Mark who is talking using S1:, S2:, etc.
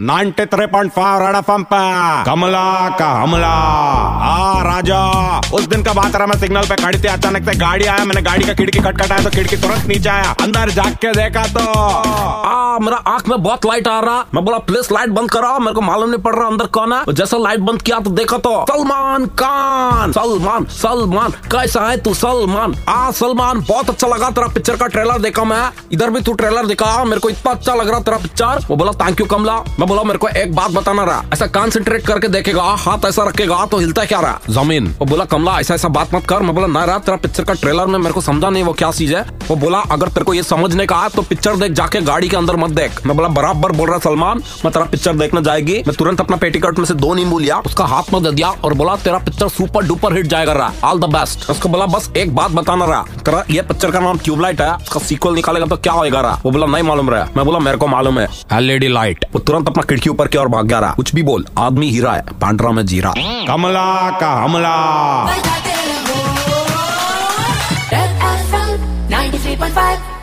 S1: 93.5 red FM पे। कमला का हमला। आ, राजा, उस दिन का बात रहा, मैं सिग्नल पे खड़ी थी, अचानक से गाड़ी आया, मैंने गाड़ी का खिड़की खटखटाया तो खिड़की तुरंत नीचे आया, अंदर जाग के देखा तो।
S2: आ, मेरा आँख में बहुत लाइट आ रहा। मैं बोला प्लीज़ लाइट बंद करो मेरे को मालूम नहीं पड़ रहा अंदर कौन है। जैसा लाइट बंद किया तो देखा तो सलमान खान, सलमान सलमान, कैसा है तू, सलमान? आ, सलमान, बहुत अच्छा लगा तेरा पिक्चर का ट्रेलर देखा मैं। इधर भी तू ट्रेलर दिखा, मेरे को इतना अच्छा लग रहा तेरा पिक्चर वो बोला थैंक यू कमला। मैं बोला मेरे को एक बात बताना रहा। ऐसा कॉन्सेंट्रेट करके देखेगा हाथ ऐसा रखेगा तो हिलता क्या रहा? ज़मीन। वो बोला कमला ऐसा ऐसा बात मत कर। मैं बोला ना रहा तेरा पिक्चर का ट्रेलर में मेरे को समझा नहीं वो क्या चीज़ है? वो बोला अगर तेरे को ये समझने का तो पिक्चर देख जाके गाड़ी के अंदर मत देख। मैं बोला बराबर बोल रहा सलमान। मैं तेरा पिक्चर देखने जाएगी। मैं तुरंत अपना पेटीकोट में से दो नींबू लिया उसका हाथ में दे दिया और बोला तेरा पिक्चर सुपर डुपर हिट जाएगा रहा। ऑल द बेस्ट उसको बोला बस एक बात बताना रहा। तेरा ये पिक्चर का नाम ट्यूबलाइट है उसका सीक्वल निकालेगा तो क्या होएगा रहा? वो बोला नहीं मालूम रहा। मैं बोला मेरे को मालूम है। एलईडी लाइट वो तुरंत अपना खिड़की ऊपर की और भाग गया रहा। कुछ भी बोल आदमी हीरा है पांडरा में जीरा।
S1: कमला का हमला।
S3: 93.5